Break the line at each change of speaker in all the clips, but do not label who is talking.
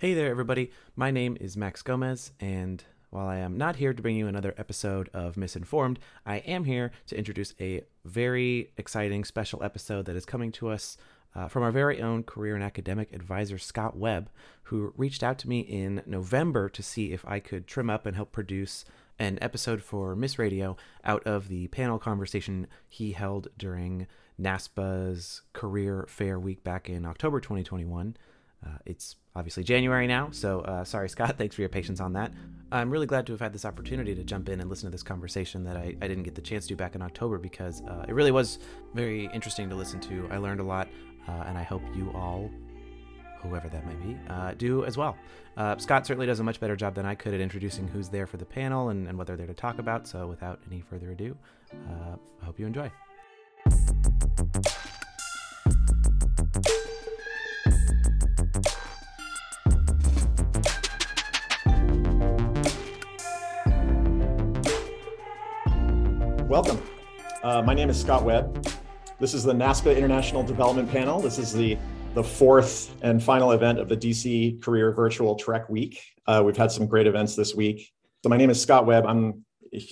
Hey there, everybody. My name is Max Gomez, and while I am not here to bring you another episode of Misinformed, I am here to introduce a very exciting special episode that is coming to us uh, from our very own career and academic advisor, Scott Webb, who reached out to me in November to see if I could trim up and help produce an episode for MIIS Radio out of the panel conversation he held during NASPA's Career Fair Week back in October 2021. Uh, it's obviously January now, so uh, sorry, Scott. Thanks for your patience on that. I'm really glad to have had this opportunity to jump in and listen to this conversation that I, I didn't get the chance to back in October because uh, it really was very interesting to listen to. I learned a lot, uh, and I hope you all, whoever that might be, uh, do as well. Uh, Scott certainly does a much better job than I could at introducing who's there for the panel and, and what they're there to talk about. So without any further ado, I hope you enjoy.
Uh, my name is Scott Webb. This is the NASPA International Development Panel. This is the, the fourth and final event of the DC Career Virtual Trek Week. Uh, we've had some great events this week. So my name is Scott Webb. I'm,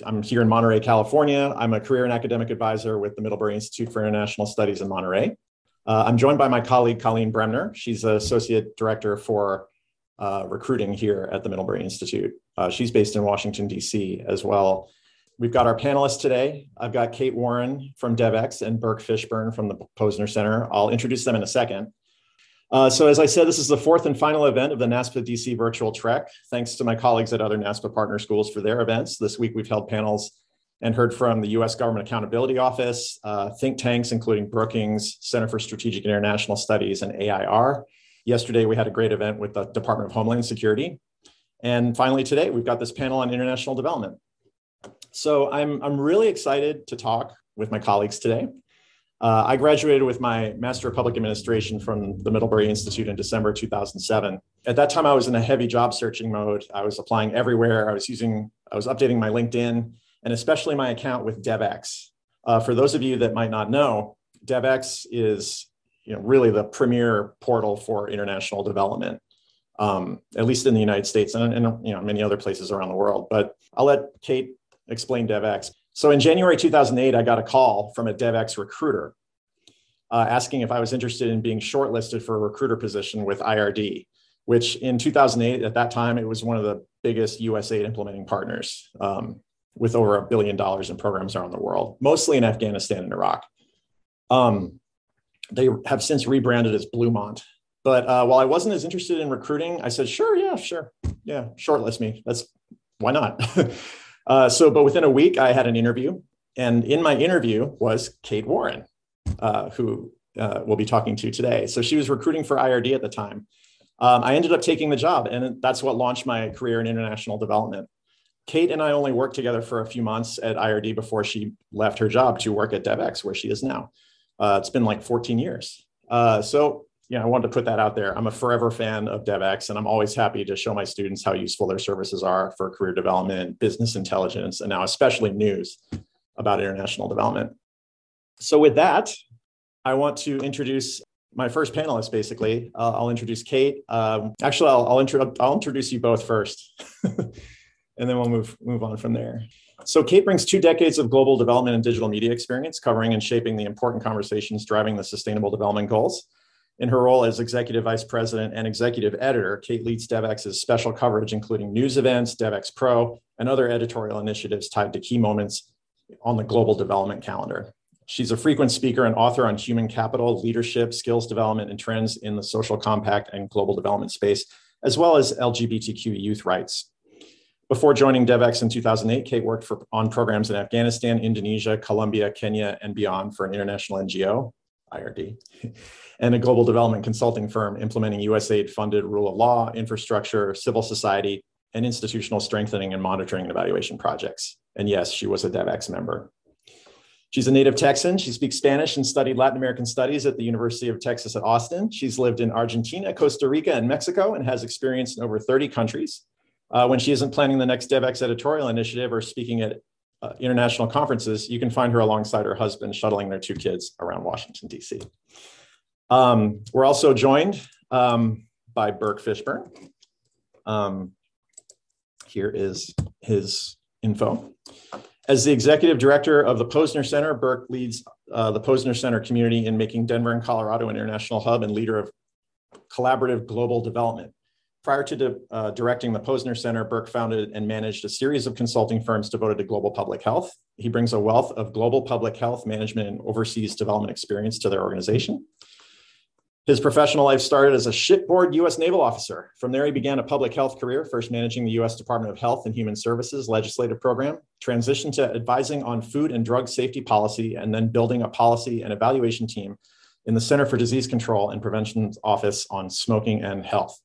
I'm here in Monterey, California. I'm a career and academic advisor with the Middlebury Institute for International Studies in Monterey. Uh, I'm joined by my colleague, Colleen Bremner. She's Associate Director for uh, Recruiting here at the Middlebury Institute. Uh, she's based in Washington, D.C. as well. We've got our panelists today. I've got Kate Warren from Devex and Burke Fishburne from the Posner Center. I'll introduce them in a second. Uh, so as I said, this is the fourth and final event of the NASPA DC Virtual Trek. Thanks to my colleagues at other NASPA partner schools for their events. This week we've held panels and heard from the US Government Accountability Office, uh, think tanks including Brookings, Center for Strategic and International Studies, and AIR. Yesterday we had a great event with the Department of Homeland Security. And finally today we've got this panel on international development. So I'm, I'm really excited to talk with my colleagues today. Uh, I graduated with my Master of Public Administration from the Middlebury Institute in December 2007. At that time, I was in a heavy job searching mode. I was applying everywhere. I was using, I was updating my LinkedIn and especially my account with Devex. Uh, for those of you that might not know, Devex is you know, really the premier portal for international development, um, at least in the United States and, and you know, many other places around the world. But I'll let Kate explain Devex. So in January 2008, I got a call from a Devex recruiter uh, asking if I was interested in being shortlisted for a recruiter position with IRD, which in 2008, at that time, it was one of the biggest USAID implementing partners um, with over a billion dollars in programs around the world, mostly in Afghanistan and Iraq. Um, they have since rebranded as Blumont. But uh, while I wasn't as interested in recruiting, I said, sure, yeah, sure. Yeah, shortlist me. That's why not? Uh, so, but within a week, I had an interview, and in my interview was Kate Warren, uh, who uh, we'll be talking to today. So she was recruiting for IRD at the time. Um, I ended up taking the job, and that's what launched my career in international development. Kate and I only worked together for a few months at IRD before she left her job to work at Devex, where she is now. Uh, it's been like 14 years. Uh, so you know, I wanted to put that out there. I'm a forever fan of Devex, and I'm always happy to show my students how useful their services are for career development, business intelligence, and now especially news about international development. So, with that, I want to introduce my first panelist. Basically, uh, I'll introduce Kate. Um, actually, I'll I'll, intro- I'll introduce you both first, and then we'll move move on from there. So, Kate brings two decades of global development and digital media experience, covering and shaping the important conversations driving the Sustainable Development Goals. In her role as executive vice president and executive editor, Kate leads Devex's special coverage, including news events, Devex Pro, and other editorial initiatives tied to key moments on the global development calendar. She's a frequent speaker and author on human capital, leadership, skills development, and trends in the social compact and global development space, as well as LGBTQ youth rights. Before joining Devex in 2008, Kate worked for, on programs in Afghanistan, Indonesia, Colombia, Kenya, and beyond for an international NGO, IRD. and a global development consulting firm implementing USAID funded rule of law, infrastructure, civil society, and institutional strengthening and monitoring and evaluation projects. And yes, she was a Devex member. She's a native Texan. She speaks Spanish and studied Latin American studies at the University of Texas at Austin. She's lived in Argentina, Costa Rica, and Mexico and has experience in over 30 countries. Uh, when she isn't planning the next Devex editorial initiative or speaking at uh, international conferences, you can find her alongside her husband shuttling their two kids around Washington, D.C. Um, we're also joined um, by Burke Fishburne. Um, here is his info. As the executive director of the Posner Center, Burke leads uh, the Posner Center community in making Denver and Colorado an international hub and leader of collaborative global development. Prior to de, uh, directing the Posner Center, Burke founded and managed a series of consulting firms devoted to global public health. He brings a wealth of global public health management and overseas development experience to their organization. His professional life started as a shipboard U.S. naval officer. From there, he began a public health career, first managing the U.S. Department of Health and Human Services legislative program, transitioned to advising on food and drug safety policy, and then building a policy and evaluation team in the Center for Disease Control and Prevention's Office on Smoking and Health.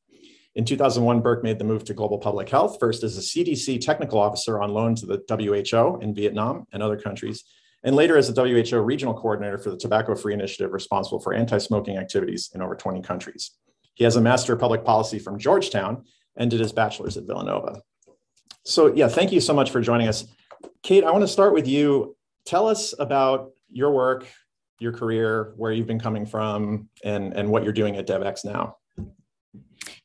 In 2001, Burke made the move to global public health, first as a CDC technical officer on loan to the WHO in Vietnam and other countries, and later as the WHO regional coordinator for the Tobacco Free Initiative, responsible for anti smoking activities in over 20 countries. He has a Master of Public Policy from Georgetown and did his bachelor's at Villanova. So, yeah, thank you so much for joining us. Kate, I want to start with you. Tell us about your work, your career, where you've been coming from, and, and what you're doing at Devex now.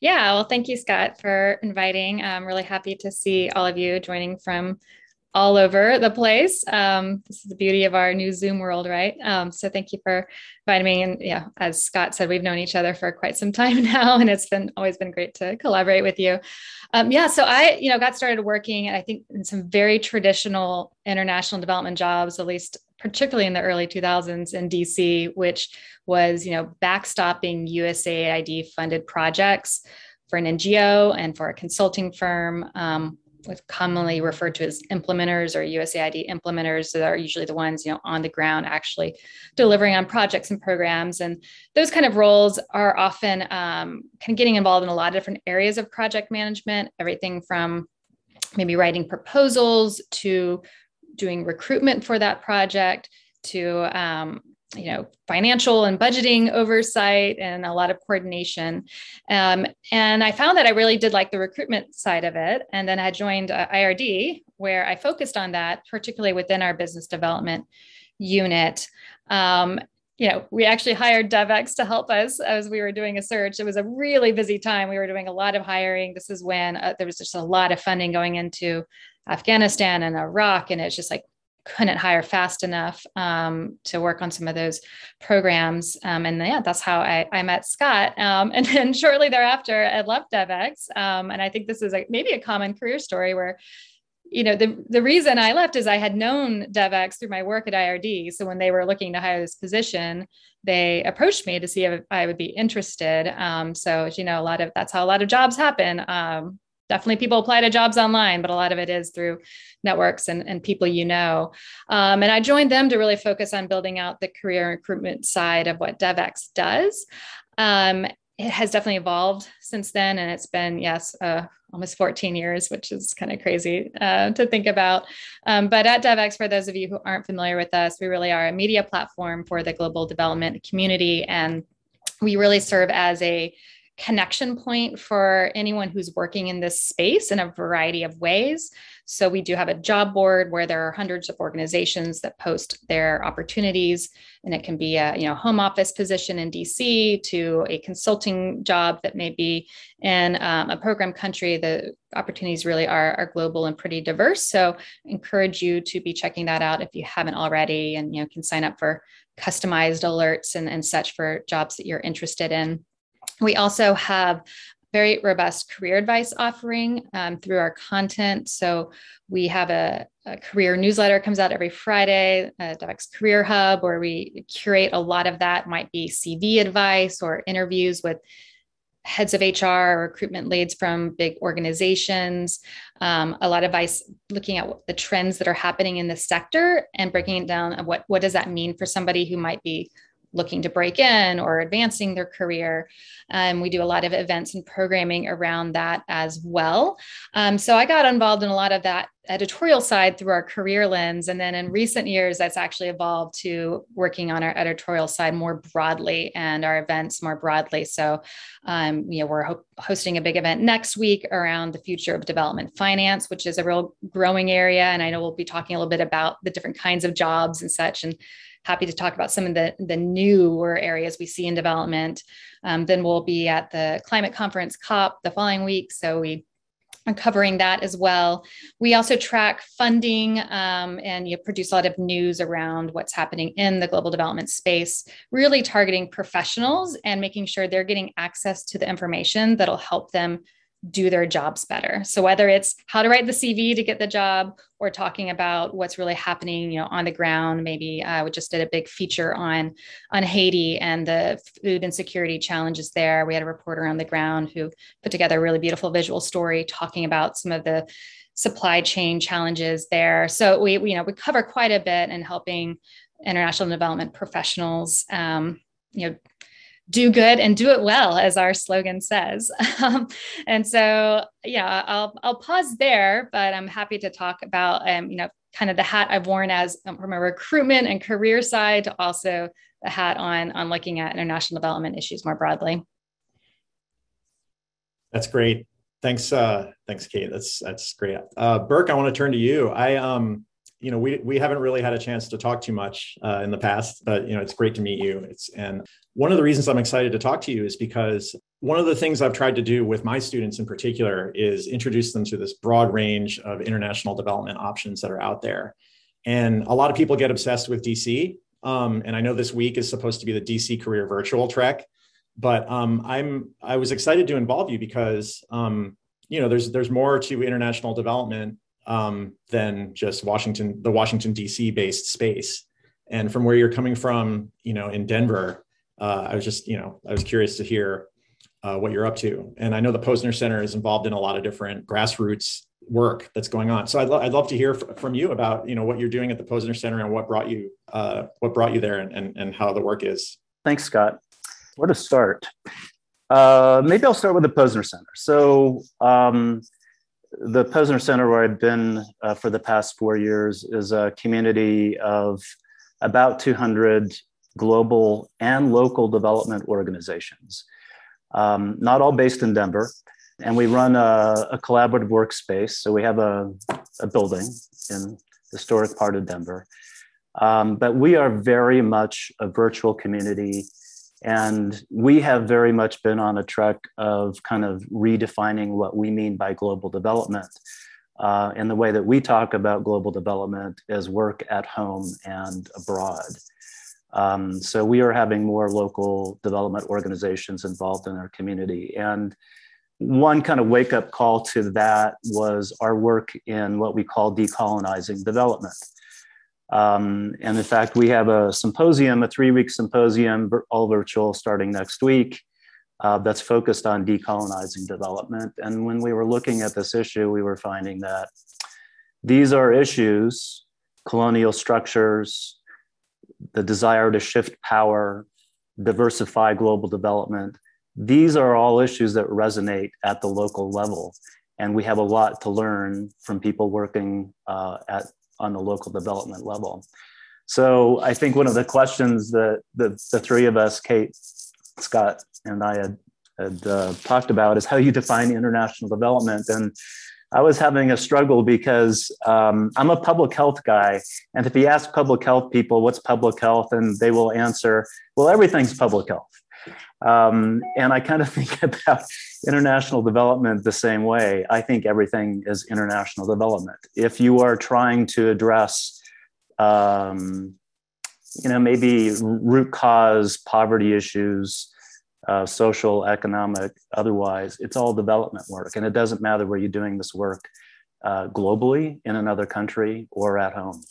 Yeah, well, thank you, Scott, for inviting. I'm really happy to see all of you joining from all over the place. Um, this is the beauty of our new Zoom world, right? Um, so thank you for inviting me. And yeah, as Scott said, we've known each other for quite some time now, and it's been always been great to collaborate with you. Um, yeah, so I, you know, got started working, I think, in some very traditional international development jobs, at least particularly in the early 2000s in DC, which was, you know, backstopping USAID funded projects for an NGO and for a consulting firm. Um, with commonly referred to as implementers or USAID implementers that are usually the ones you know on the ground actually delivering on projects and programs and those kind of roles are often um, kind of getting involved in a lot of different areas of project management everything from maybe writing proposals to doing recruitment for that project to um, you know financial and budgeting oversight and a lot of coordination. Um, and i found that i really did like the recruitment side of it. And then i joined uh, ird where i focused on that particularly within our business development unit. Um, you know we actually hired devex to help us as we were doing a search. It was a really busy time. We were doing a lot of hiring. This is when uh, there was just a lot of funding going into afghanistan and iraq and it's just like couldn't hire fast enough um, to work on some of those programs. Um, and yeah, that's how I, I met Scott. Um, and then shortly thereafter, I left Devex. Um, and I think this is a, maybe a common career story where, you know, the, the reason I left is I had known Devex through my work at IRD. So when they were looking to hire this position, they approached me to see if I would be interested. Um, so, you know, a lot of that's how a lot of jobs happen um, definitely people apply to jobs online, but a lot of it is through networks and, and people you know. Um, and I joined them to really focus on building out the career recruitment side of what Devex does. Um, it has definitely evolved since then, and it's been, yes, uh, almost 14 years, which is kind of crazy uh, to think about. Um, but at Devex, for those of you who aren't familiar with us, we really are a media platform for the global development community. And we really serve as a connection point for anyone who's working in this space in a variety of ways. So we do have a job board where there are hundreds of organizations that post their opportunities, and it can be a you know home office position in DC to a consulting job that may be in um, a program country. The opportunities really are, are global and pretty diverse. So encourage you to be checking that out if you haven't already, and you know can sign up for customized alerts and, and such for jobs that you're interested in. We also have very robust career advice offering um, through our content. So we have a, a, career newsletter comes out every Friday, uh, Devex Career Hub, where we curate a lot of that. Might be CV advice or interviews with heads of HR or recruitment leads from big organizations. Um, a lot of advice looking at the trends that are happening in the sector and breaking it down. What what does that mean for somebody who might be looking to break in or advancing their career. Um, we do a lot of events and programming around that as well. Um, so I got involved in a lot of that editorial side through our career lens. And then in recent years, that's actually evolved to working on our editorial side more broadly and our events more broadly. So, um, you know, we're ho- hosting a big event next week around the future of development finance, which is a real growing area. And I know we'll be talking a little bit about the different kinds of jobs and such. And happy to talk about some of the, the newer areas we see in development. Um, then we'll be at the climate conference COP the following week. So we are covering that as well. We also track funding um, and you produce a lot of news around what's happening in the global development space, really targeting professionals and making sure they're getting access to the information that'll help them do their jobs better. So whether it's how to write the CV to get the job or talking about what's really happening, you know, on the ground, maybe uh, we just did a big feature on on Haiti and the food insecurity challenges there. We had a reporter on the ground who put together a really beautiful visual story talking about some of the supply chain challenges there. So we, we you know, we cover quite a bit in helping international development professionals um, you know do good and do it well, as our slogan says. Um, and so, yeah, I'll I'll pause there, but I'm happy to talk about um, you know kind of the hat I've worn as um, from a recruitment and career side to also the hat on on looking at international development issues more broadly.
That's great. Thanks, uh, thanks, Kate. That's that's great. Uh, Burke, I want to turn to you. I um, you know, we we haven't really had a chance to talk too much uh, in the past, but you know, it's great to meet you. It's and one of the reasons I'm excited to talk to you is because one of the things I've tried to do with my students in particular is introduce them to this broad range of international development options that are out there. And a lot of people get obsessed with DC. Um, and I know this week is supposed to be the DC Career Virtual Trek, but um, I'm I was excited to involve you because um, you know there's there's more to international development um, than just Washington the Washington DC based space. And from where you're coming from, you know, in Denver, uh, I was just, you know, I was curious to hear uh, what you're up to. And I know the Posner Center is involved in a lot of different grassroots work that's going on. So I'd, lo- I'd love to hear f- from you about, you know, what you're doing at the Posner Center and what brought you, uh, what brought you there and, and, and how the work is.
Thanks, Scott. Where to start? Uh, maybe I'll start with the Posner Center. So um, the Posner Center, where I've been uh, for the past four years, is a community of about 200 global and local development organizations, um, not all based in Denver. And we run a, a collaborative workspace. So we have a, a building in historic part of Denver. Um, but we are very much a virtual community. And we have very much been on a trek of kind of redefining what we mean by global development. Uh, and the way that we talk about global development is work at home and abroad. Um, so we are having more local development organizations involved in our community. And one kind of wake up call to that was our work in what we call decolonizing development. Um, and in fact, we have a symposium, a three week symposium, all virtual starting next week, uh, that's focused on decolonizing development. And when we were looking at this issue, we were finding that these are issues, colonial structures, the desire to shift power, diversify global development. These are all issues that resonate at the local level. And we have a lot to learn from people working uh, at, on the local development level. So I think one of the questions that the, the three of us, Kate, Scott, and I had, had uh, talked about is how you define international development. And I was having a struggle because um, I'm a public health guy. And if you ask public health people, what's public health? And they will answer, well, everything's public health. Um, and I kind of think about international development the same way. I think everything is international development. If you are trying to address, um, you know, maybe root cause poverty issues, uh, social, economic, otherwise. It's all development work. And it doesn't matter where you're doing this work uh, globally, in another country, or at home.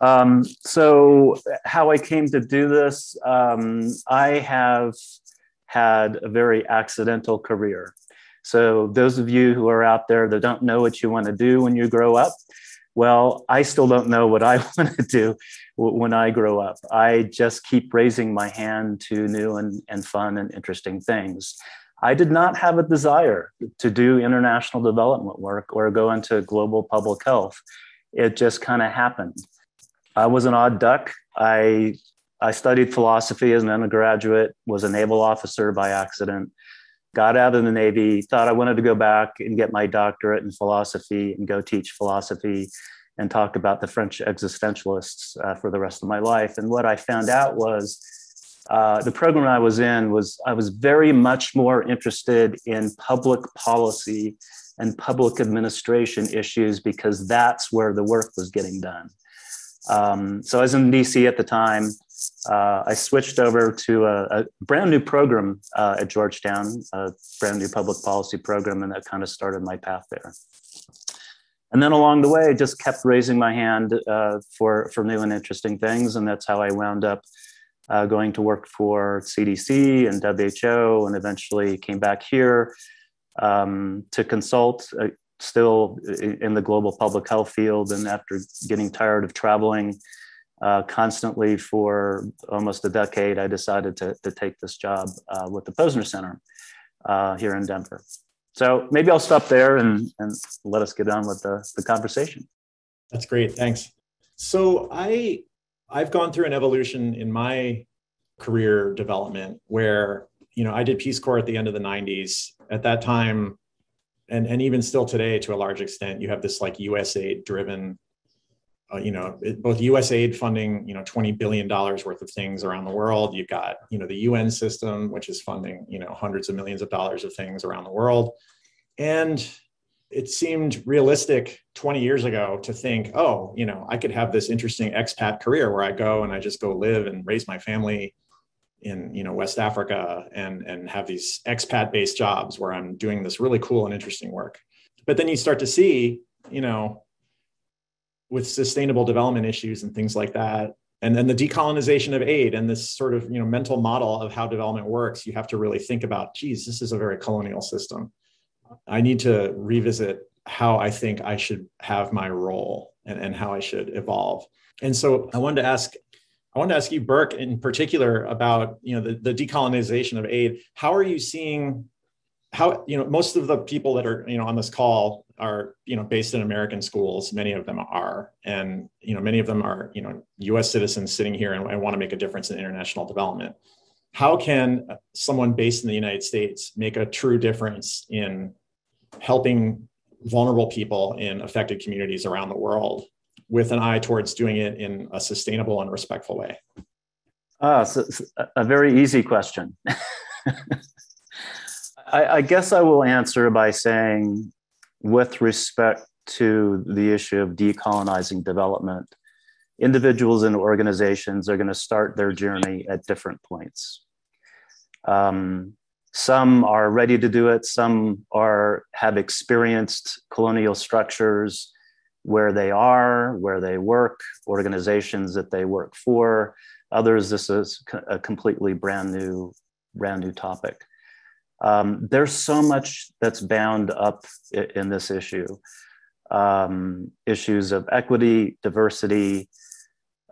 Um, so, how I came to do this, um, I have had a very accidental career. So, those of you who are out there that don't know what you want to do when you grow up, well, I still don't know what I want to do when I grow up. I just keep raising my hand to new and, and fun and interesting things. I did not have a desire to do international development work or go into global public health. It just kind of happened. I was an odd duck. I I studied philosophy as an undergraduate, was a naval officer by accident, got out of the Navy, thought I wanted to go back and get my doctorate in philosophy and go teach philosophy and talk about the French existentialists uh, for the rest of my life. And what I found out was uh, the program I was in was I was very much more interested in public policy and public administration issues because that's where the work was getting done. Um, so I was in DC at the time. Uh, I switched over to a, a brand new program uh, at Georgetown, a brand new public policy program, and that kind of started my path there. And then along the way, I just kept raising my hand uh, for, for new and interesting things. And that's how I wound up uh, going to work for CDC and WHO, and eventually came back here um, to consult, uh, still in the global public health field. And after getting tired of traveling uh, constantly for almost a decade, I decided to, to take this job uh, with the Posner Center uh, here in Denver. So maybe I'll stop there and, and let us get on with the, the conversation.
That's great. Thanks. So I I've gone through an evolution in my career development where you know I did Peace Corps at the end of the 90s. At that time, and and even still today, to a large extent, you have this like USAID driven, uh, you know, it, both USAID funding you know 20 billion dollars worth of things around the world. You've got you know the UN system, which is funding you know hundreds of millions of dollars of things around the world, and it seemed realistic 20 years ago to think, oh, you know, I could have this interesting expat career where I go and I just go live and raise my family in, you know, West Africa and and have these expat based jobs where I'm doing this really cool and interesting work. But then you start to see, you know, with sustainable development issues and things like that, and then the decolonization of aid and this sort of, you know, mental model of how development works, you have to really think about, geez, this is a very colonial system I need to revisit how I think I should have my role and, and how I should evolve. And so I wanted to ask, I wanted to ask you, Burke, in particular, about you know the, the decolonization of aid. How are you seeing how you know most of the people that are you know on this call are you know based in American schools. Many of them are, and you know many of them are you know U.S. citizens sitting here and, and want to make a difference in international development. How can someone based in the United States make a true difference in helping vulnerable people in affected communities around the world with an eye towards doing it in a sustainable and respectful way?
Ah, so a very easy question. I, I, guess I will answer by saying, with respect to the issue of decolonizing development, individuals and organizations are going to start their journey at different points. Um, some are ready to do it some are have experienced colonial structures where they are where they work organizations that they work for. Others this is a completely brand new brand new topic. Um, there's so much that's bound up in this issue. Um, issues of equity diversity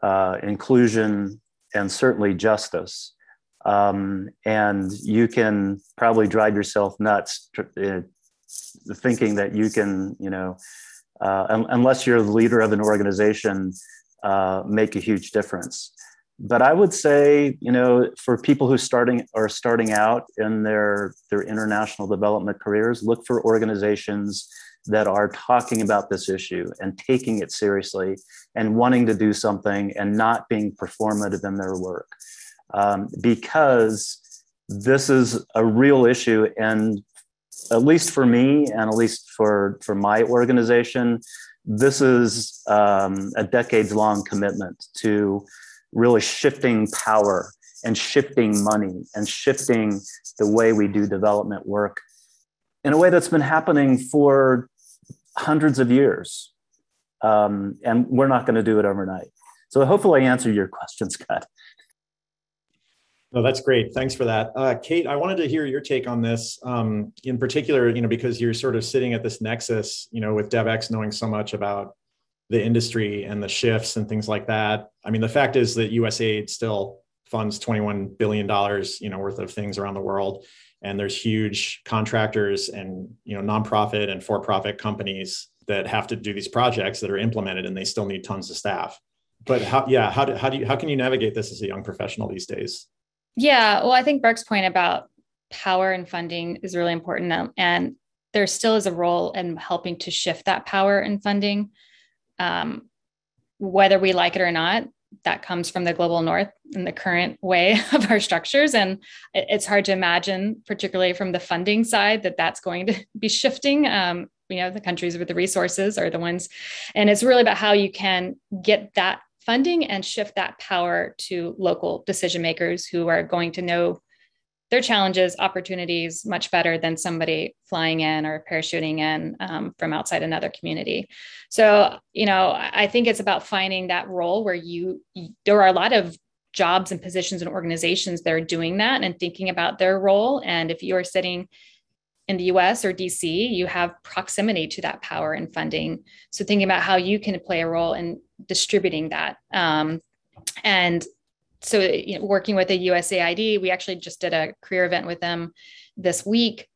uh, inclusion and certainly justice. Um, and you can probably drive yourself nuts uh, thinking that you can, you know, uh, un- unless you're the leader of an organization, uh, make a huge difference. But I would say, you know, for people who starting are starting out in their their international development careers, look for organizations that are talking about this issue and taking it seriously and wanting to do something and not being performative in their work um, because this is a real issue. And at least for me, and at least for, for my organization, this is um, a decades long commitment to really shifting power and shifting money and shifting the way we do development work in a way that's been happening for hundreds of years. Um, and we're not going to do it overnight. So hopefully I answered your question, Scott.
No, that's great. Thanks for that. Uh, Kate, I wanted to hear your take on this um, in particular, you know, because you're sort of sitting at this nexus, you know, with Devex knowing so much about the industry and the shifts and things like that. I mean, the fact is that USAID still funds $21 billion, you know, worth of things around the world. And there's huge contractors and, you know, nonprofit and for-profit companies that have to do these projects that are implemented and they still need tons of staff. But how, yeah, how do, how do you, how can you navigate this as a young professional these days?
Yeah, well, I think Burke's point about power and funding is really important. And there still is a role in helping to shift that power and funding. um, whether we like it or not, that comes from the global north in the current way of our structures. And it's hard to imagine, particularly from the funding side, that that's going to be shifting. Um, you know, the countries with the resources are the ones. And it's really about how you can get that funding and shift that power to local decision makers who are going to know their challenges, opportunities much better than somebody flying in or parachuting in um, from outside another community. So, you know, I think it's about finding that role where you, you, there are a lot of jobs and positions and organizations that are doing that and thinking about their role. And if you are sitting in the US or DC, you have proximity to that power and funding. So, thinking about how you can play a role in distributing that. Um, and so you know, working with the USAID, we actually just did a career event with them this week.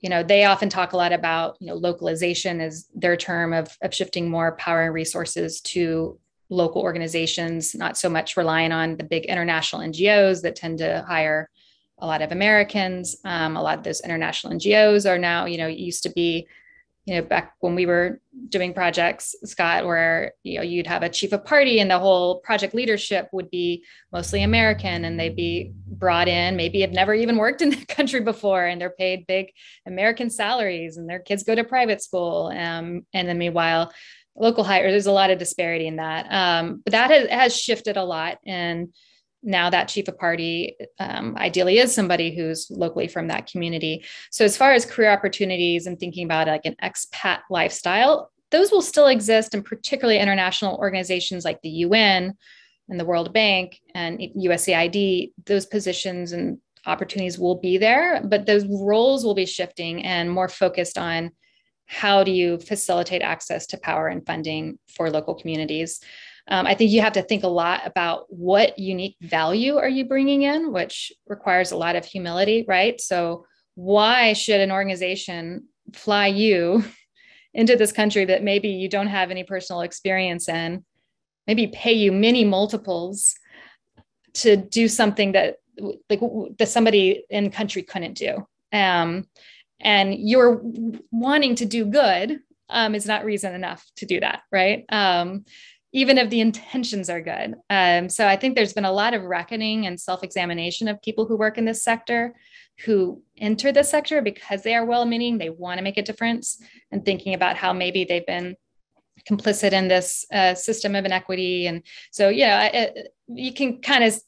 You know, they often talk a lot about, you know, localization is their term of, of shifting more power and resources to local organizations, not so much relying on the big international NGOs that tend to hire a lot of Americans. Um, a lot of those international NGOs are now, you know, used to be you know back when we were doing projects scott where you know you'd have a chief of party and the whole project leadership would be mostly american and they'd be brought in maybe have never even worked in the country before and they're paid big american salaries and their kids go to private school. Um, and then meanwhile local hire there's a lot of disparity in that. Um, but that has, has shifted a lot. And now that chief of party um, ideally is somebody who's locally from that community. So as far as career opportunities and thinking about like an expat lifestyle, those will still exist, and particularly international organizations like the UN and the World Bank and USAID, those positions and opportunities will be there, but those roles will be shifting and more focused on how do you facilitate access to power and funding for local communities um, I think you have to think a lot about what unique value are you bringing in, which requires a lot of humility, right? So, why should an organization fly you into this country that maybe you don't have any personal experience in, maybe pay you many multiples to do something that like that somebody in country couldn't do? Um, and you're wanting to do good um, is not reason enough to do that, right? Um, even if the intentions are good. Um, so I think there's been a lot of reckoning and self examination of people who work in this sector who enter the sector because they are well meaning, they want to make a difference, and thinking about how maybe they've been complicit in this uh, system of inequity. And so, yeah, it, you can kind of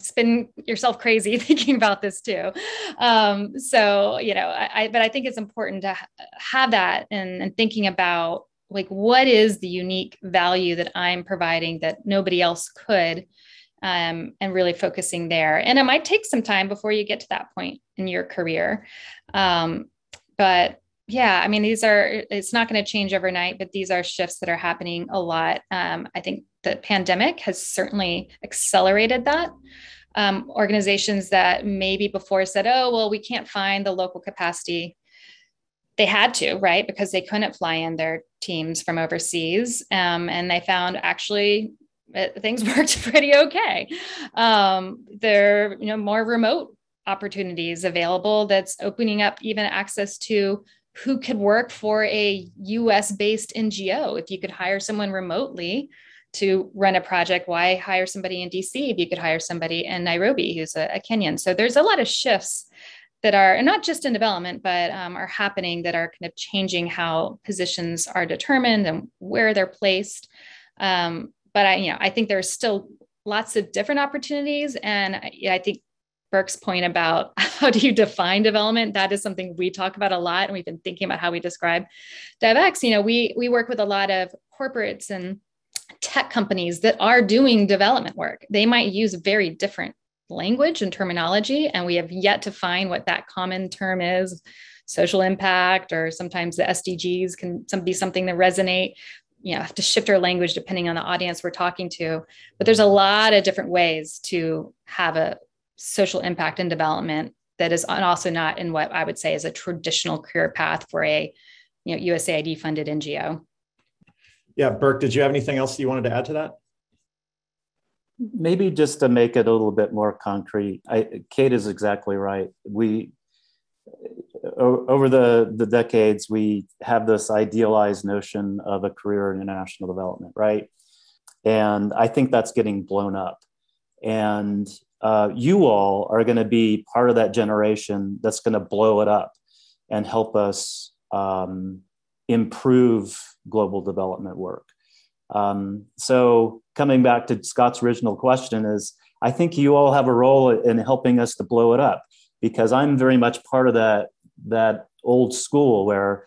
spin yourself crazy thinking about this too. Um, so, you know, I, I, but I think it's important to ha- have that and, and thinking about like what is the unique value that i'm providing that nobody else could um, and really focusing there? And it might take some time before you get to that point in your career. Um, but yeah i mean these are it's not going to change overnight but these are shifts that are happening a lot. Um, i think the pandemic has certainly accelerated that. Um, organizations that maybe before said oh well we can't find the local capacity they had to, right? Because they couldn't fly in their teams from overseas. Um, and they found actually uh, things worked pretty okay. Um, there you know more remote opportunities available that's opening up even access to who could work for a US based NGO. If you could hire someone remotely to run a project, why hire somebody in DC if you could hire somebody in Nairobi who's a, a Kenyan? So there's a lot of shifts that are not just in development but um, are happening that are kind of changing how positions are determined and where they're placed. Um, but i you know i think there's still lots of different opportunities. And I, I think burke's point about how do you define development that is something we talk about a lot. And we've been thinking about how we describe devex you know we we work with a lot of corporates and tech companies that are doing development work. They might use very different language and terminology, and we have yet to find what that common term is social impact, or sometimes the SDGs can be something that resonate. You know, have to shift our language depending on the audience we're talking to. But there's a lot of different ways to have a social impact and development that is also not in what I would say is a traditional career path for a you know USAID funded NGO.
Yeah, Burke, did you have anything else you wanted to add to that?
Maybe just to make it a little bit more concrete I, kate is exactly right we over the, the decades, we have this idealized notion of a career in international development, right? And I think that's getting blown up. And uh, you all are going to be part of that generation that's going to blow it up and help us um, improve global development work. Um, so, coming back to Scott's original question, is I think you all have a role in helping us to blow it up because I'm very much part of that that old school where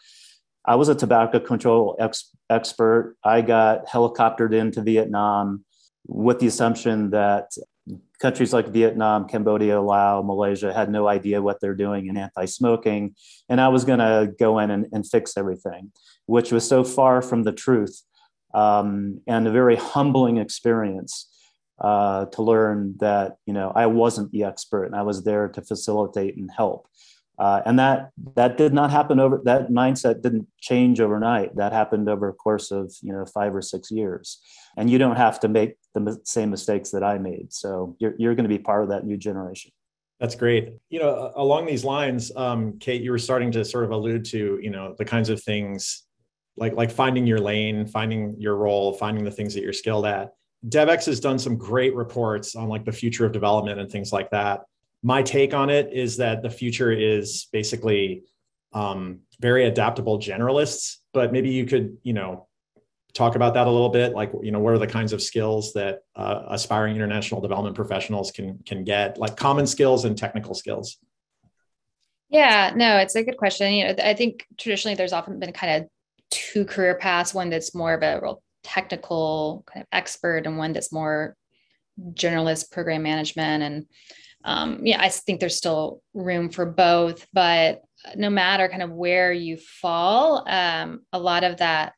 I was a tobacco control ex- expert. I got helicoptered into Vietnam with the assumption that countries like Vietnam, Cambodia, Laos, Malaysia had no idea what they're doing in anti smoking. And I was going to go in and, and, fix everything, which was so far from the truth um, and a very humbling experience. Uh, to learn that you know I wasn't the expert and I was there to facilitate and help. Uh, and that that did not happen over that mindset didn't change overnight that happened over a course of you know five or six years and you don't have to make the same mistakes that i made so you're, you're going to be part of that new generation
that's great you know along these lines um, kate you were starting to sort of allude to you know the kinds of things like like finding your lane finding your role finding the things that you're skilled at. Devex has done some great reports on like the future of development and things like that. My take on it is that the future is basically um, very adaptable generalists but maybe you could you know talk about that a little bit. Like you know what are the kinds of skills that uh, aspiring international development professionals can can get? Like common skills and technical skills.
Yeah no it's a good question. You know i think traditionally there's often been kind of two career paths one that's more of a real technical kind of expert and one that's more generalist program management and um, yeah, I think there's still room for both, but no matter kind of where you fall, um, a lot of that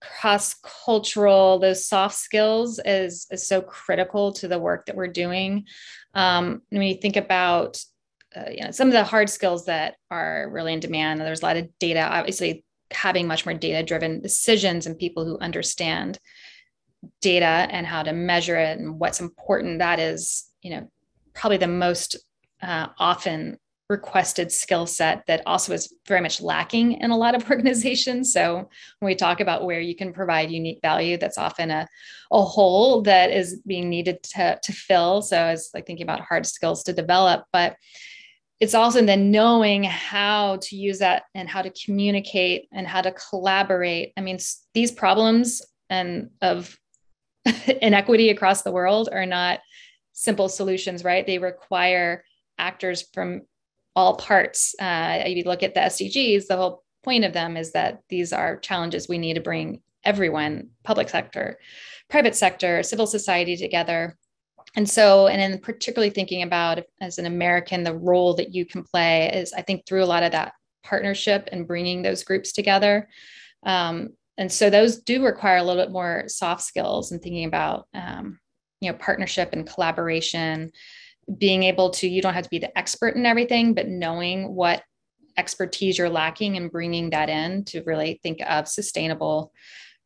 cross cultural, those soft skills is, is so critical to the work that we're doing. Um, when you think about uh, you know some of the hard skills that are really in demand, there's a lot of data. Obviously, having much more data driven decisions and people who understand data and how to measure it and what's important that is you know probably the most uh, often requested skill set that also is very much lacking in a lot of organizations. So when we talk about where you can provide unique value, that's often a, a hole that is being needed to, to fill. So it's like thinking about hard skills to develop, but it's also then knowing how to use that and how to communicate and how to collaborate. I mean, these problems and of inequity across the world are not simple solutions, right? They require actors from all parts. Uh, if you look at the SDGs, the whole point of them is that these are challenges we need to bring everyone, public sector, private sector, civil society together. And so, and in particularly thinking about as an American, the role that you can play is, I think, through a lot of that partnership and bringing those groups together. Um, and so, those do require a little bit more soft skills and thinking about um, you know partnership and collaboration being able to you don't have to be the expert in everything but knowing what expertise you're lacking and bringing that in to really think of sustainable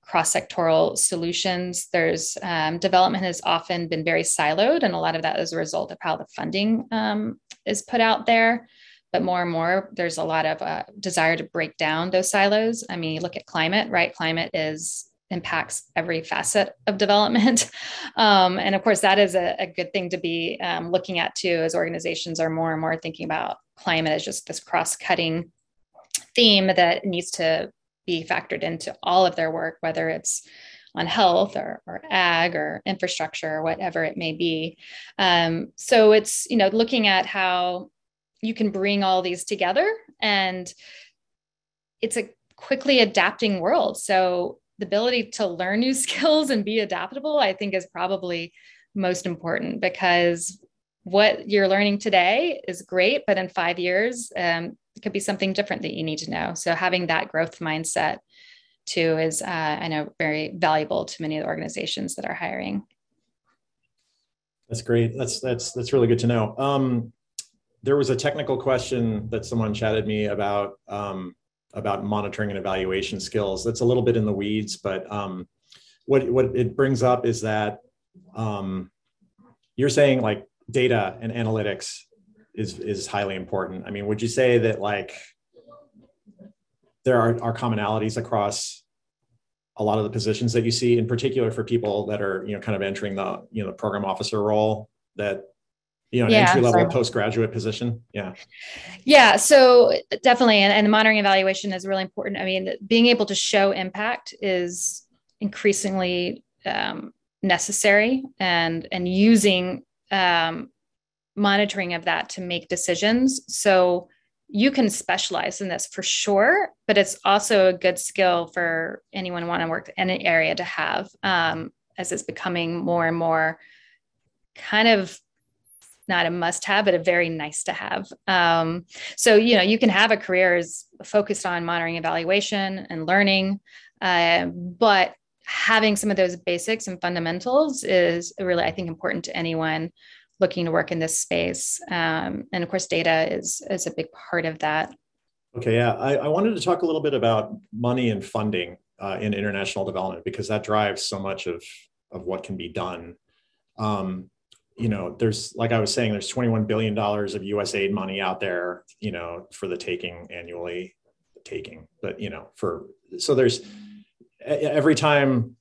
cross-sectoral solutions there's um, development has often been very siloed and a lot of that is a result of how the funding um, is put out there. But more and more there's a lot of uh, desire to break down those silos. I mean look at climate right? Climate is impacts every facet of development. Um, and of course, that is a, a good thing to be um, looking at too, as organizations are more and more thinking about climate as just this cross cutting theme that needs to be factored into all of their work, whether it's on health or, or ag or infrastructure or whatever it may be. Um, so it's, you know, looking at how you can bring all these together and it's a quickly adapting world. So the ability to learn new skills and be adaptable, I think is probably most important because what you're learning today is great, but in five years, um, it could be something different that you need to know. So having that growth mindset too is, uh, I know, very valuable to many of the organizations that are hiring.
That's great. That's that's that's really good to know. Um, there was a technical question that someone chatted me about um, about monitoring and evaluation skills. That's a little bit in the weeds, but um, what what it brings up is that um, you're saying like data and analytics is is highly important. I mean, would you say that like there are, are commonalities across a lot of the positions that you see, in particular for people that are you know kind of entering the you know the program officer role that you know, yeah, entry level postgraduate position. Yeah.
Yeah. So definitely. And, and the monitoring evaluation is really important. I mean, being able to show impact is increasingly um, necessary and, and using um, monitoring of that to make decisions. So you can specialize in this for sure, but it's also a good skill for anyone want to work in an area to have um, as it's becoming more and more kind of not a must have, but a very nice to have. Um, so, you know, you can have a career is focused on monitoring evaluation and learning, uh, but having some of those basics and fundamentals is really, I think, important to anyone looking to work in this space. Um, and of course, data is, is a big part of that.
Okay, yeah. I, I wanted to talk a little bit about money and funding uh, in international development because that drives so much of, of what can be done. Um, you know, there's like I was saying, there's 21 billion dollars of USAID money out there, you know, for the taking annually, taking, but you know, for so there's every time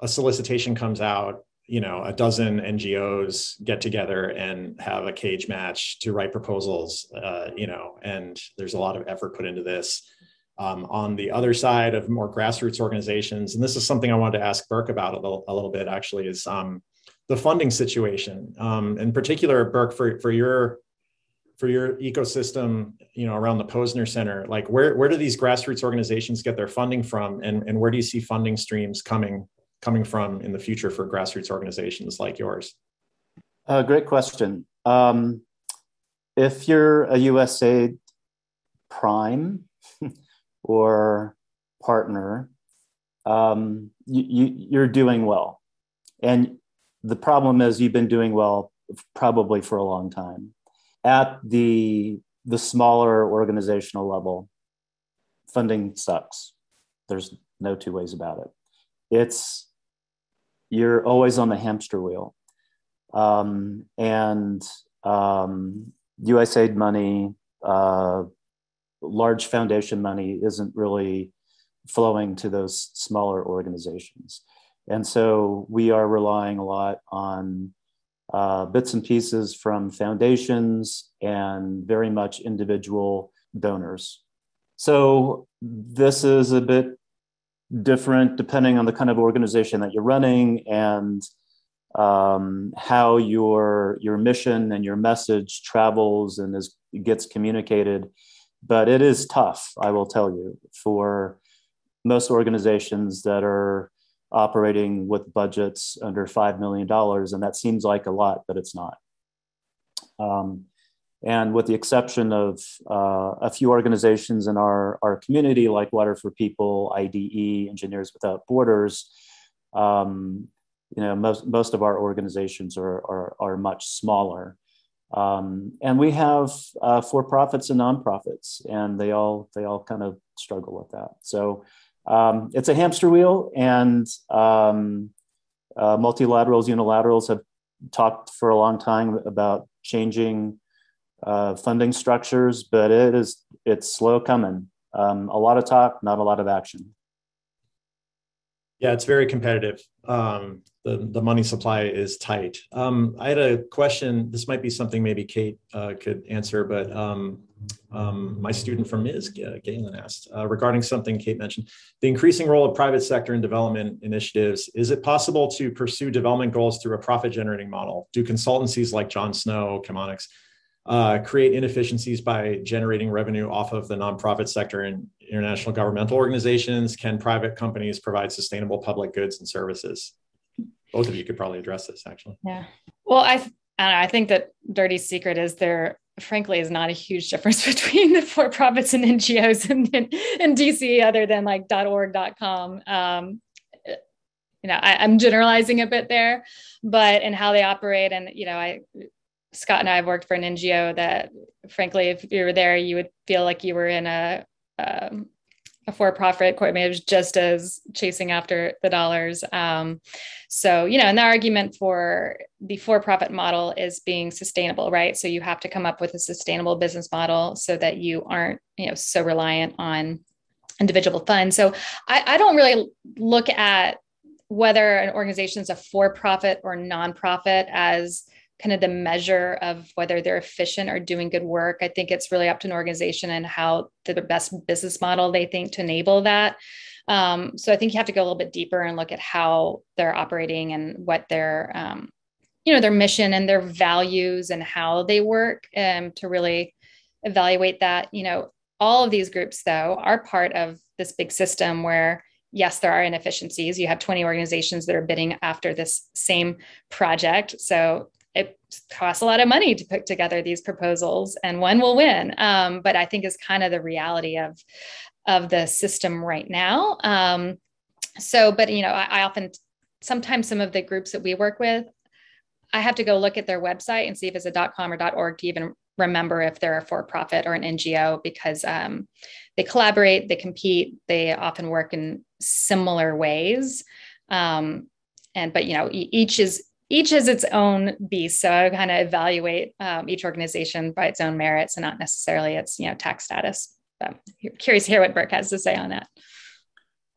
a solicitation comes out, you know, a dozen NGOs get together and have a cage match to write proposals, uh, you know, and there's a lot of effort put into this. Um, on the other side of more grassroots organizations, and this is something I wanted to ask Burke about a little, a little bit actually, is um, the funding situation. Um, in particular, Burke, for, for your for your ecosystem, you know, around the Posner Center, like where where do these grassroots organizations get their funding from, and and where do you see funding streams coming coming from in the future for grassroots organizations like yours?
Uh, great question. Um, if you're a USAID prime or partner, um, you, you, you're doing well, and the problem is you've been doing well probably for a long time. At the the smaller organizational level, funding sucks. There's no two ways about it. It's you're always on the hamster wheel, um, and um, USAID money, uh, large foundation money, isn't really flowing to those smaller organizations. And so we are relying a lot on uh, bits and pieces from foundations and very much individual donors. So this is a bit different depending on the kind of organization that you're running and um, how your your mission and your message travels and is gets communicated. But it is tough, I will tell you, for most organizations that are operating with budgets under $5 million. And that seems like a lot, but it's not. Um, and with the exception of uh, a few organizations in our, our community, like Water for People, IDE, Engineers Without Borders, um, you know, most, most of our organizations are, are, are much smaller. Um, and we have uh, for-profits and nonprofits, and they all they all kind of struggle with that. So um, it's a hamster wheel, and um, uh, multilaterals, unilaterals have talked for a long time about changing uh, funding structures, but it is it's slow coming. Um, a lot of talk, not a lot of action.
Yeah, it's very competitive. Um, the, the money supply is tight. Um, I had a question. This might be something maybe Kate uh, could answer, but um, um, my student from Ms. Galen, asked uh, regarding something Kate mentioned the increasing role of private sector in development initiatives. Is it possible to pursue development goals through a profit generating model? Do consultancies like John Snow, Chemonics, uh, create inefficiencies by generating revenue off of the nonprofit sector and international governmental organizations? Can private companies provide sustainable public goods and services? Both of you could probably address this actually.
Yeah. Well, I, I think that dirty secret is there frankly is not a huge difference between the for profits and NGOs in, in, DC other than like .org, .org.com. Um, you know, I, I'm generalizing a bit there, but in how they operate and, you know, I, Scott and I have worked for an NGO that frankly, if you were there, you would feel like you were in a, um, a for-profit court was just as chasing after the dollars. Um, so, you know, and the argument for the for-profit model is being sustainable, right? So you have to come up with a sustainable business model so that you aren't, you know, so reliant on individual funds. So I, I don't really look at whether an organization is a for-profit or nonprofit as kind of the measure of whether they're efficient or doing good work. I think it's really up to an organization and how the best business model they think to enable that. Um, so I think you have to go a little bit deeper and look at how they're operating and what their, um, you know, their mission and their values and how they work um, to really evaluate that. You know, all of these groups though are part of this big system where yes, there are inefficiencies. You have 20 organizations that are bidding after this same project. So it costs a lot of money to put together these proposals and one will win. Um, but i think is kind of the reality of of the system right now. Um, so but you know I, I, often sometimes some of the groups that we work with i have to go look at their website and see if it's a com or org to even remember if they're a for-profit or an ngo because um, they collaborate they compete they often work in similar ways. Um, and but you know each is each has its own beast. So I kind of evaluate um, each organization by its own merits and not necessarily its you know tax status. But curious to hear what Burke has to say on that.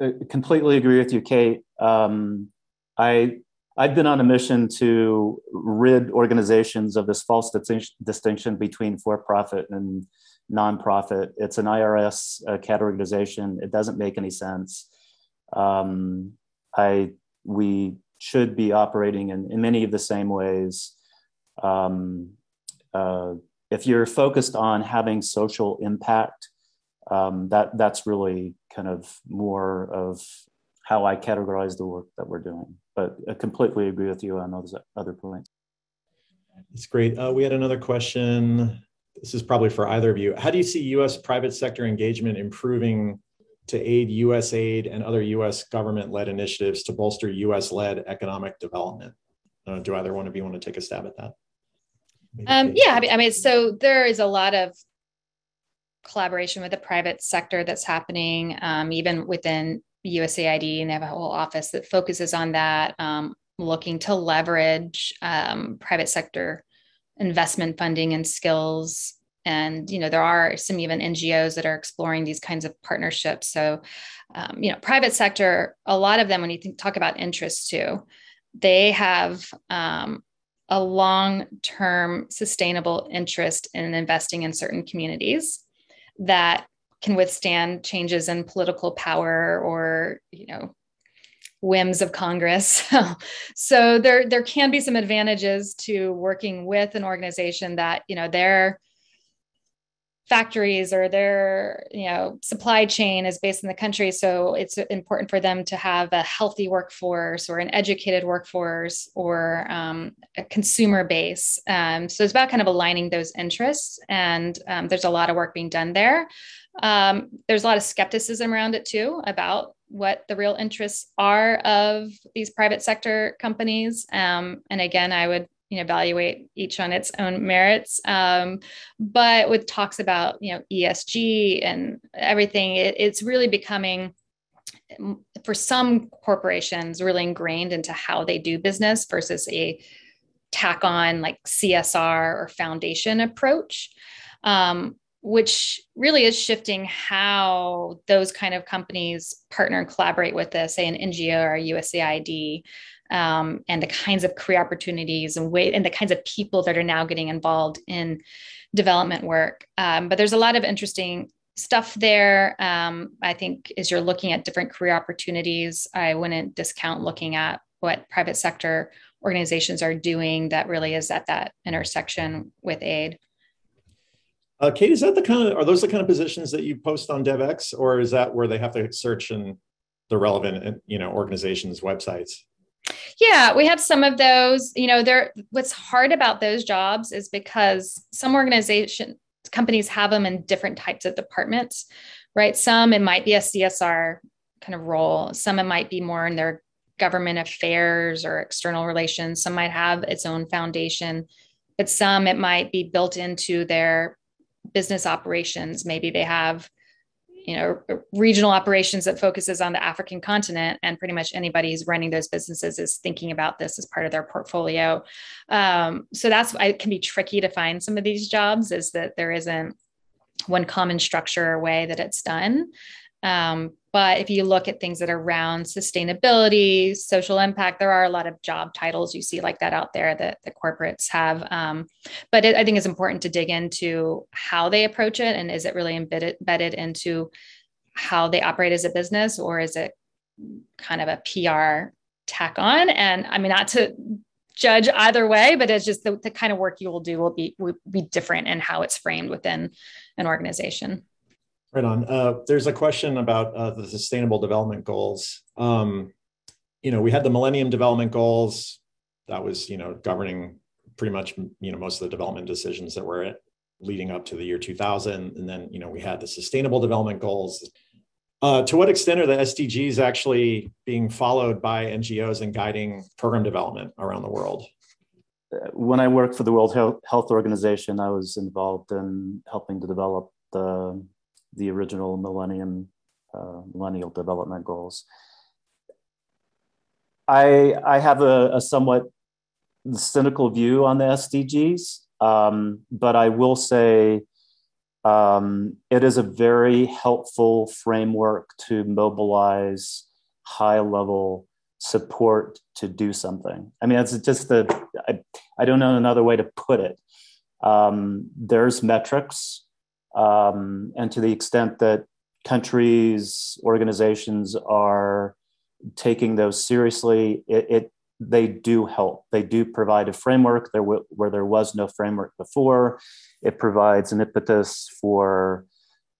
I completely agree with you, Kate. Um, I I've been on a mission to rid organizations of this false distinction between for-profit and nonprofit. It's an IRS uh, categorization. It doesn't make any sense. Um, I we should be operating in, in many of the same ways. Um, uh, if you're focused on having social impact, um, that that's really kind of more of how I categorize the work that we're doing. But I completely agree with you on those other points.
That's great. Uh, we had another question. This is probably for either of you. How do you see U.S. private sector engagement improving to aid USAID and other US government led initiatives to bolster US led economic development. Uh, do either one of you want to take a stab at that?
Um, yeah, I mean, I mean, so there is a lot of collaboration with the private sector that's happening, um, even within USAID, and they have a whole office that focuses on that, um, looking to leverage um, private sector investment funding and skills and you know there are some even ngos that are exploring these kinds of partnerships. So um, you know private sector a lot of them when you think, talk about interests too they have um, a long-term sustainable interest in investing in certain communities that can withstand changes in political power or you know whims of congress. So there there can be some advantages to working with an organization that you know they're factories or their you know supply chain is based in the country. So it's important for them to have a healthy workforce or an educated workforce or um, a consumer base. Um, so it's about kind of aligning those interests and um, there's a lot of work being done there. Um, there's a lot of skepticism around it too about what the real interests are of these private sector companies. Um, and again i would you know evaluate each on its own merits. Um, but with talks about you know esg and everything it, it's really becoming for some corporations really ingrained into how they do business versus a tack on like csr or foundation approach um, which really is shifting how those kind of companies partner and collaborate with, uh, say, an NGO or a USAID um, and the kinds of career opportunities and way and the kinds of people that are now getting involved in development work. Um, but there's a lot of interesting stuff there. Um, I think as you're looking at different career opportunities, I wouldn't discount looking at what private sector organizations are doing that really is at that intersection with aid.
Uh, Kate, is that the kind of are those the kind of positions that you post on Devex, or is that where they have to search in the relevant you know organizations' websites?
Yeah, we have some of those. You know, there what's hard about those jobs is because some organization companies have them in different types of departments, right? Some it might be a CSR kind of role. Some it might be more in their government affairs or external relations. Some might have its own foundation, but some it might be built into their business operations. Maybe they have you know regional operations that focuses on the african continent and pretty much anybody who's running those businesses is thinking about this as part of their portfolio. Um, so that's it can be tricky to find some of these jobs is that there isn't one common structure or way that it's done. Um, but if you look at things that are around sustainability, social impact, there are a lot of job titles you see like that out there that the corporates have. Um, but it, I think it's important to dig into how they approach it and is it really embedded, embedded into how they operate as a business or is it kind of a PR tack on? And I mean, not to judge either way, but it's just the, the kind of work you will do will be will be different in how it's framed within an organization.
Right on. Uh, there's a question about uh, the sustainable development goals. Um, you know, we had the Millennium Development Goals that was, you know, governing pretty much, you know, most of the development decisions that were leading up to the year 2000. And then, you know, we had the Sustainable Development Goals. Uh, to what extent are the SDGs actually being followed by NGOs and guiding program development around the world?
When I worked for the World Health Organization, I was involved in helping to develop the the original Millennium uh, Millennial Development Goals. I I have a, a somewhat cynical view on the SDGs, um, but I will say um, it is a very helpful framework to mobilize high level support to do something. I mean, it's just the I, I don't know another way to put it. Um, there's metrics um, and to the extent that countries, organizations are taking those seriously, it, it they do help. They do provide a framework there w- where there was no framework before. It provides an impetus for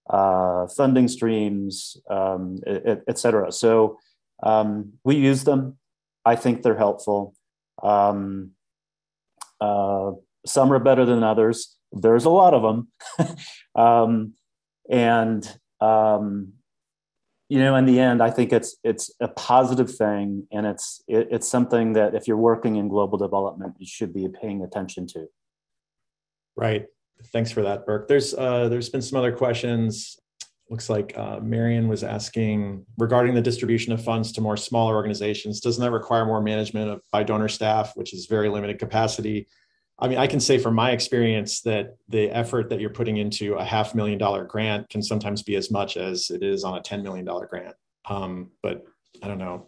uh, funding streams, um, et, et, cetera. So um, we use them. I think they're helpful. Um, uh, some are better than others there's a lot of them. um, and um, you know, in the end, I think it's it's a positive thing, and it's it, it's something that if you're working in global development, you should be paying attention to.
Right. Thanks for that, Burke. There's uh, there's been some other questions. Looks like uh, Marion was asking regarding the distribution of funds to more smaller organizations. Doesn't that require more management of, by donor staff, which is very limited capacity? I mean, I can say from my experience that the effort that you're putting into a half million dollar grant can sometimes be as much as it is on a $10 million grant. Um, but I don't know.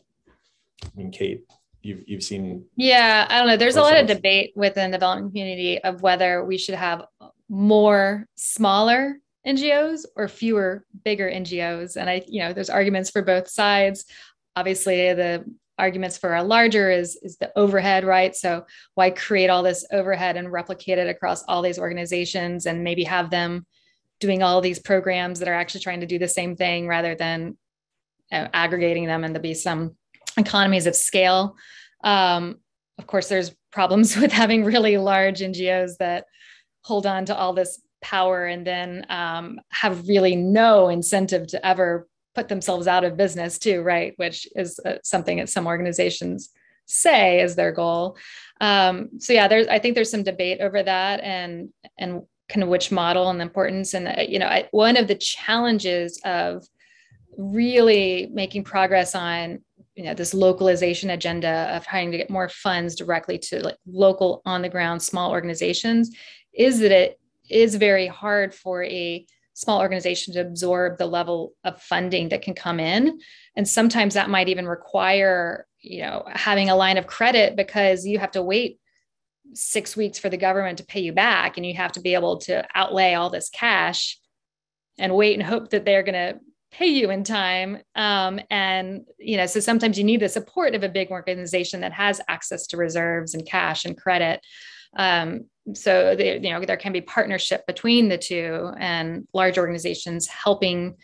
I mean, Kate, you've, you've seen.
Yeah, I don't know. There's a lot of debate within the development community of whether we should have more smaller NGOs or fewer bigger NGOs. And I, you know, there's arguments for both sides. Obviously, the arguments for a larger is is the overhead right? So why create all this overhead and replicate it across all these organizations and maybe have them doing all these programs that are actually trying to do the same thing rather than uh, aggregating them and to be some economies of scale? Um, of course there's problems with having really large ngos that hold on to all this power and then um, have really no incentive to ever put themselves out of business too, right? Which is uh, something that some organizations say is their goal. Um, so yeah, there's I think there's some debate over that and and kind of which model and the importance. And uh, you know, I, one of the challenges of really making progress on you know this localization agenda of trying to get more funds directly to like local on the ground small organizations is that it is very hard for a small organization to absorb the level of funding that can come in. And sometimes that might even require you know having a line of credit because you have to wait six weeks for the government to pay you back and you have to be able to outlay all this cash and wait and hope that they're going to pay you in time. Um, and you know so sometimes you need the support of a big organization that has access to reserves and cash and credit. Um, so they, you know there can be partnership between the two and large organizations helping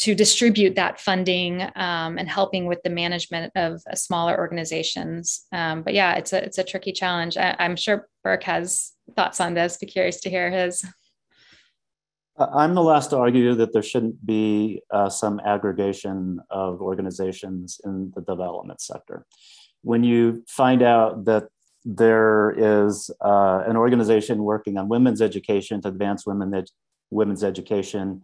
to distribute that funding um, and helping with the management of uh, smaller organizations. Um, but yeah, it's a it's a tricky challenge. I, am sure Burke has thoughts on this. Be curious to hear his.
I'm the last to argue that there shouldn't be uh, some aggregation of organizations in the development sector. When you find out that there is uh, an organization working on women's education to advance women ed- women's education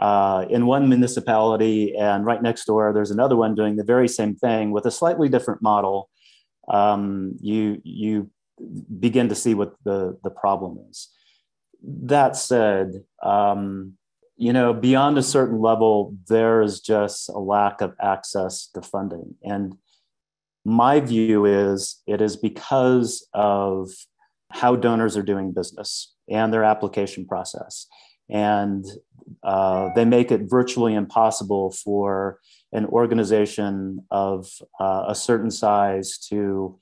uh, in one municipality, and right next door, there's another one doing the very same thing with a slightly different model. Um, you you begin to see what the the problem is. That said, um, you know, beyond a certain level, there is just a lack of access to funding, and my view is it is because of how donors are doing business and their application process and uh, they make it virtually impossible for an organization of uh, a certain size to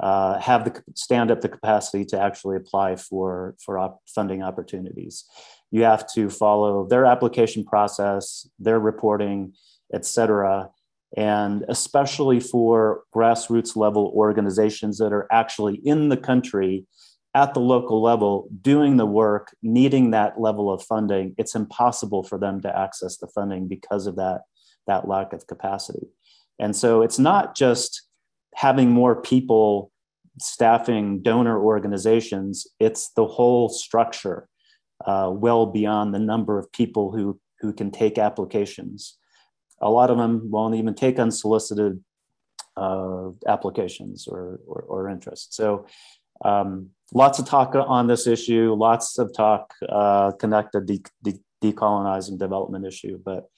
uh, have the stand up the capacity to actually apply for for op- funding opportunities. You have to follow their application process, their reporting, et cetera. And especially for grassroots level organizations that are actually in the country at the local level doing the work, needing that level of funding, it's impossible for them to access the funding because of that, that lack of capacity. And so it's not just having more people staffing donor organizations, it's the whole structure, uh, well beyond the number of people who, who can take applications. A lot of them won't even take unsolicited uh, applications or, or, or interest. So um, lots of talk on this issue, lots of talk uh, connected de- de- decolonizing development issue. But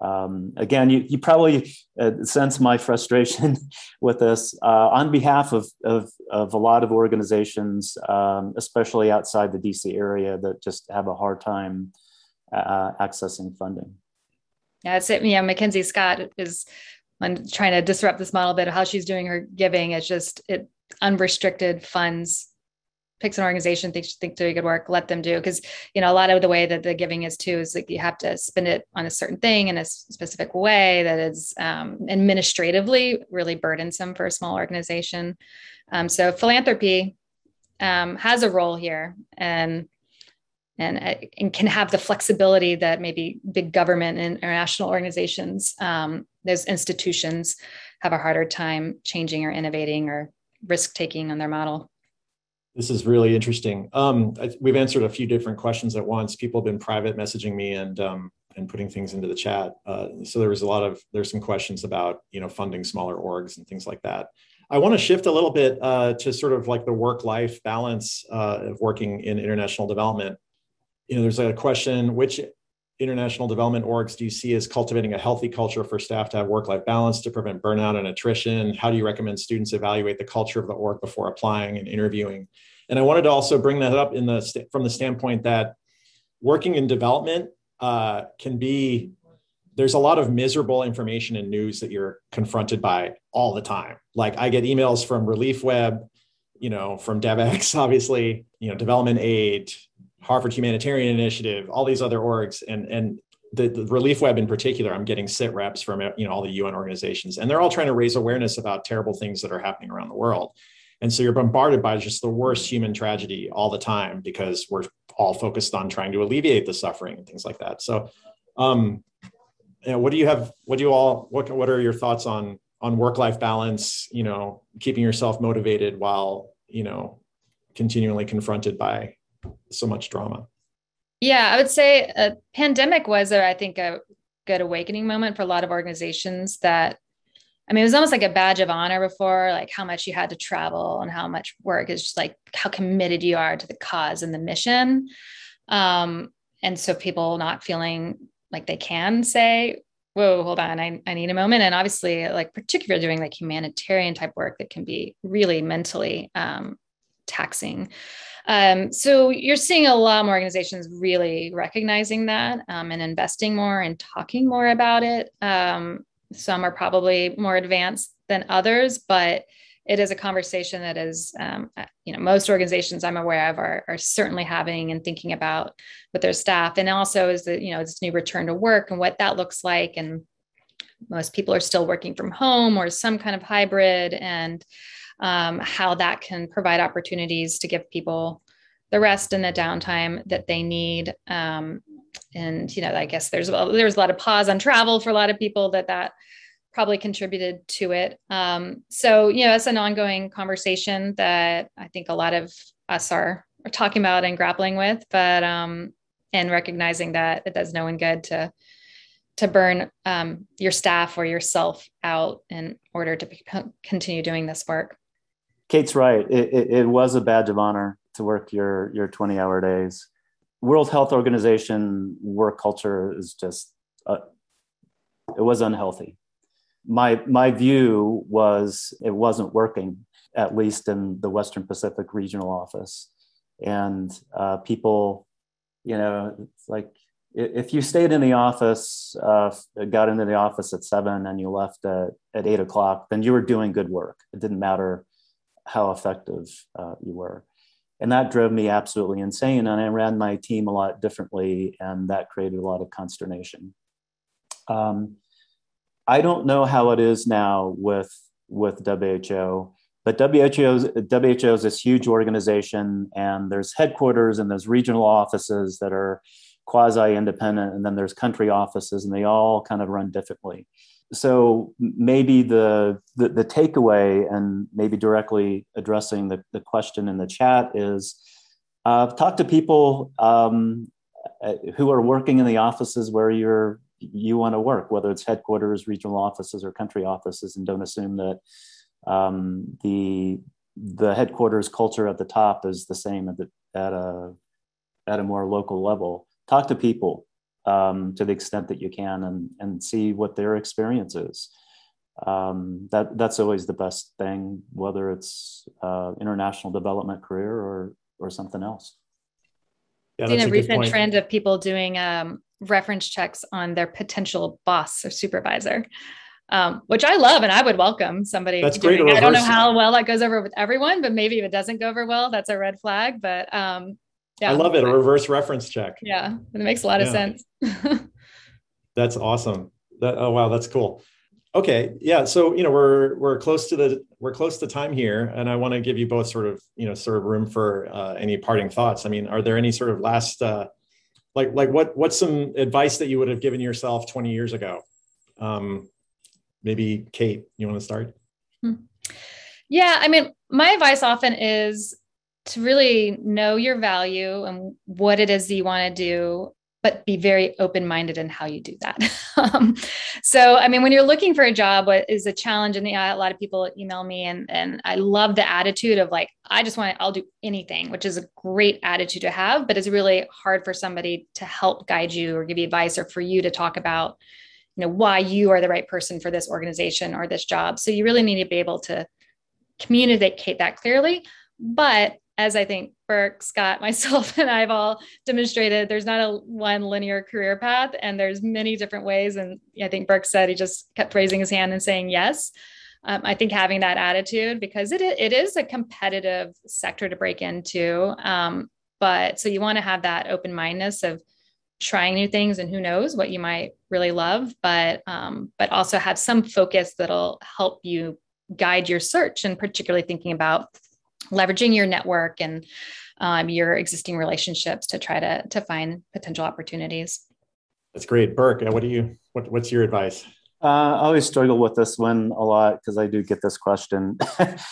um, again, you, you probably uh, sense my frustration with this uh, on behalf of, of, of, a lot of organizations, um, especially outside the DC area, that just have a hard time uh, accessing funding.
Yeah, it's it. Yeah, Mackenzie Scott is on trying to disrupt this model a bit of how she's doing her giving. It's just it unrestricted funds picks an organization thinks think doing good work let them do because you know a lot of the way that the giving is too is like you have to spend it on a certain thing in a specific way that is um, administratively really burdensome for a small organization um, so philanthropy um, has a role here and and, uh, and can have the flexibility that maybe big government and international organizations um, those institutions have a harder time changing or innovating or risk taking on their model
this is really interesting. Um, I, we've answered a few different questions at once. People have been private messaging me and um, and putting things into the chat. Uh, so there was a lot of there's some questions about you know funding smaller orgs and things like that. I want to shift a little bit uh, to sort of like the work life balance uh, of working in international development. You know, there's a question which international development orgs do you see as cultivating a healthy culture for staff to have work-life balance to prevent burnout and attrition? How do you recommend students evaluate the culture of the org before applying and interviewing? And I wanted to also bring that up in the from the standpoint that working in development uh, can be there's a lot of miserable information and news that you're confronted by all the time. Like I get emails from Relief Web, you know, from Devex, obviously, you know, development aid, Harvard Humanitarian Initiative, all these other orgs, and and the, the, Relief Web in particular, I'm getting sit reps from you know all the UN organizations, and they're all trying to raise awareness about terrible things that are happening around the world. And so you're bombarded by just the worst human tragedy all the time because we're all focused on trying to alleviate the suffering and things like that. So, um, you know, what do you have? What do you all? What what are your thoughts on on work life balance? You know, keeping yourself motivated while you know continually confronted by so much drama?
Yeah, I would say a pandemic was, I think, a good awakening moment for a lot of organizations that I mean, it was almost like a badge of honor before, like how much you had to travel and how much work is just like how committed you are to the cause and the mission. Um, and so people not feeling like they can say, whoa, hold on, I, I need a moment. And obviously, like particularly doing like humanitarian type work that can be really mentally um, taxing. Um, so you're seeing a lot more organizations really recognizing that um, and investing more and talking more about it. Um, some are probably more advanced than others, but it is a conversation that is, um, uh, you know, most organizations I'm aware of are, are certainly having and thinking about with their staff. And also is that, you know, this new return to work and what that looks like. And most people are still working from home or some kind of hybrid. And um, how that can provide opportunities to give people the rest and the downtime that they need. Um, and you know, I guess there's there's a lot of pause on travel for a lot of people that that probably contributed to it. Um, so you know, it's an ongoing conversation that I think a lot of us are are talking about and grappling with. But um, and recognizing that it does no one good to to burn um, your staff or yourself out in order to continue doing this work.
Kate's right. It, it, it, was a badge of honor to work your your 20 hour days. World Health Organization work culture is just uh, it was unhealthy. My my view was it wasn't working at least in the Western Pacific regional office, and uh, people, you know, it's like if you stayed in the office, uh, got into the office at seven and you left at, at eight o'clock, then you were doing good work. It didn't matter how effective uh, you were. And that drove me absolutely insane. And I ran my team a lot differently, and that created a lot of consternation. Um, I don't know how it is now with, with WHO, but WHO's, WHO is this huge organization, and there's headquarters and there's regional offices that are quasi independent, and then there's country offices, and they all kind of run differently. So maybe the, the, the takeaway, and maybe directly addressing the, the question in the chat, is uh, talk to people um, uh, who are working in the offices where you're you want to work, whether it's headquarters, regional offices, or country offices, and don't assume that um, the the headquarters culture at the top is the same at, the, at a at a more local level talk to people um, to the extent that you can and, and see what their experience is. Um, that that's always the best thing, whether it's uh, international development career or or something else.
Yeah, seen a, a recent trend of people doing um, reference checks on their potential boss or supervisor, um, which I love and I would welcome somebody.
That's doing. great.
I don't know how well that goes over with everyone, but maybe if it doesn't go over well, that's a red flag. But um,
yeah. I love it. A reverse reference check.
Yeah. It makes a lot of sense.
that's awesome. That, oh, wow. That's cool. Okay. Yeah. So, you know, we're, we're close to the, we're close to time here and I want to give you both sort of, you know, sort of room for uh, any parting thoughts. I mean, are there any sort of last, uh, like, like what, what's some advice that you would have given yourself 20 years ago? Um, maybe Kate, you want to start? Hmm.
Yeah. I mean, my advice often is to really know your value and what it is you want to do but be very open minded in how you do that. um, so, I mean, when you're looking for a job, what is a challenge? And a lot of people email me, and and I love the attitude of like, I just want, to, I'll do anything, which is a great attitude to have, but it's really hard for somebody to help guide you or give you advice, or for you to talk about, you know, why you are the right person for this organization or this job. So you really need to be able to communicate that clearly, but as I think Burke, Scott, myself, and I've all demonstrated, there's not a one linear career path, and there's many different ways. And I think Burke said he just kept raising his hand and saying yes. Um, I think having that attitude because it it is a competitive sector to break into. Um, but so you want to have that open mindedness of trying new things and who knows what you might really love, but um, but also have some focus that'll help you guide your search and particularly thinking about leveraging your network and um, your existing relationships to try to to find potential opportunities.
That's great, Burke. What do you what, what's your advice?
Uh, I always struggle with this one a lot because I do get this question.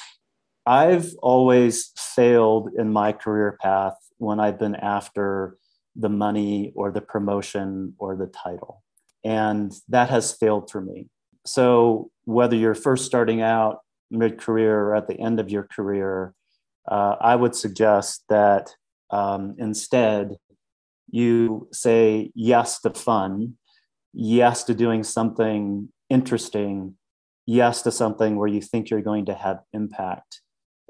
I've always failed in my career path when I've been after the money or the promotion or the title. And that has failed for me. So, whether you're first starting out mid career or at the end of your career, uh, I would suggest that um, instead you say yes to fun, yes to doing something interesting, yes to something where you think you're going to have impact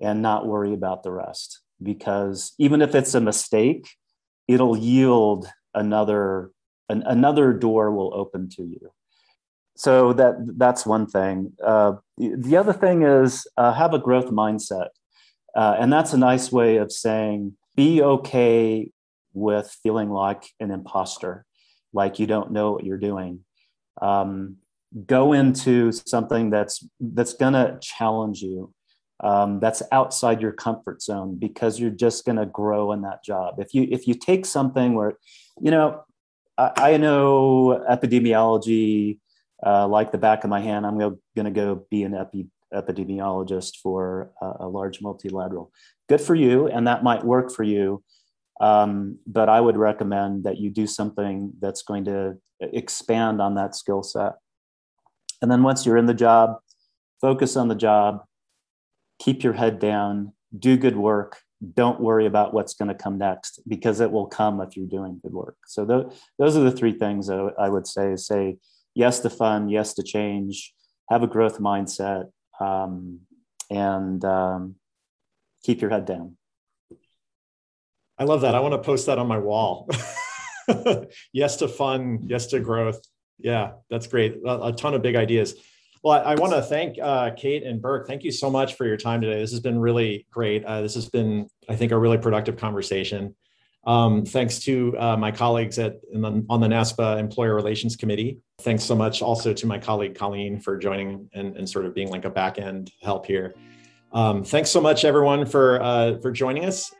and not worry about the rest. Because even if it's a mistake, it'll yield another an, another door will open to you. So that that's one thing. Uh, the, the other thing is uh, have a growth mindset. Uh, and that's a nice way of saying be okay with feeling like an imposter, like you don't know what you're doing. Um, go into something that's that's going to challenge you, um, that's outside your comfort zone because you're just going to grow in that job. If you if you take something where, you know, I, I know epidemiology uh, like the back of my hand. I'm going to go be an epi epidemiologist for a, a large multilateral. Good for you, and that might work for you. Um, but I would recommend that you do something that's going to expand on that skill set. And then once you're in the job, focus on the job, keep your head down, do good work. Don't worry about what's going to come next because it will come if you're doing good work. So th- those are the three things that I would say: say yes to fun, yes to change, have a growth mindset, um, and um, keep your head down.
I love that. I want to post that on my wall. yes to fun, yes to growth. Yeah, that's great. A, a ton of big ideas. Well, I, I want to thank uh, Kate and Burke. Thank you so much for your time today. This has been really great. Uh, this has been, I think, a really productive conversation. Um, thanks to uh, my colleagues at the, on the NASPA Employer Relations Committee. Thanks so much also to my colleague Colleen for joining and, and sort of being like a back end help here. Um, thanks so much, everyone, for uh, for joining us.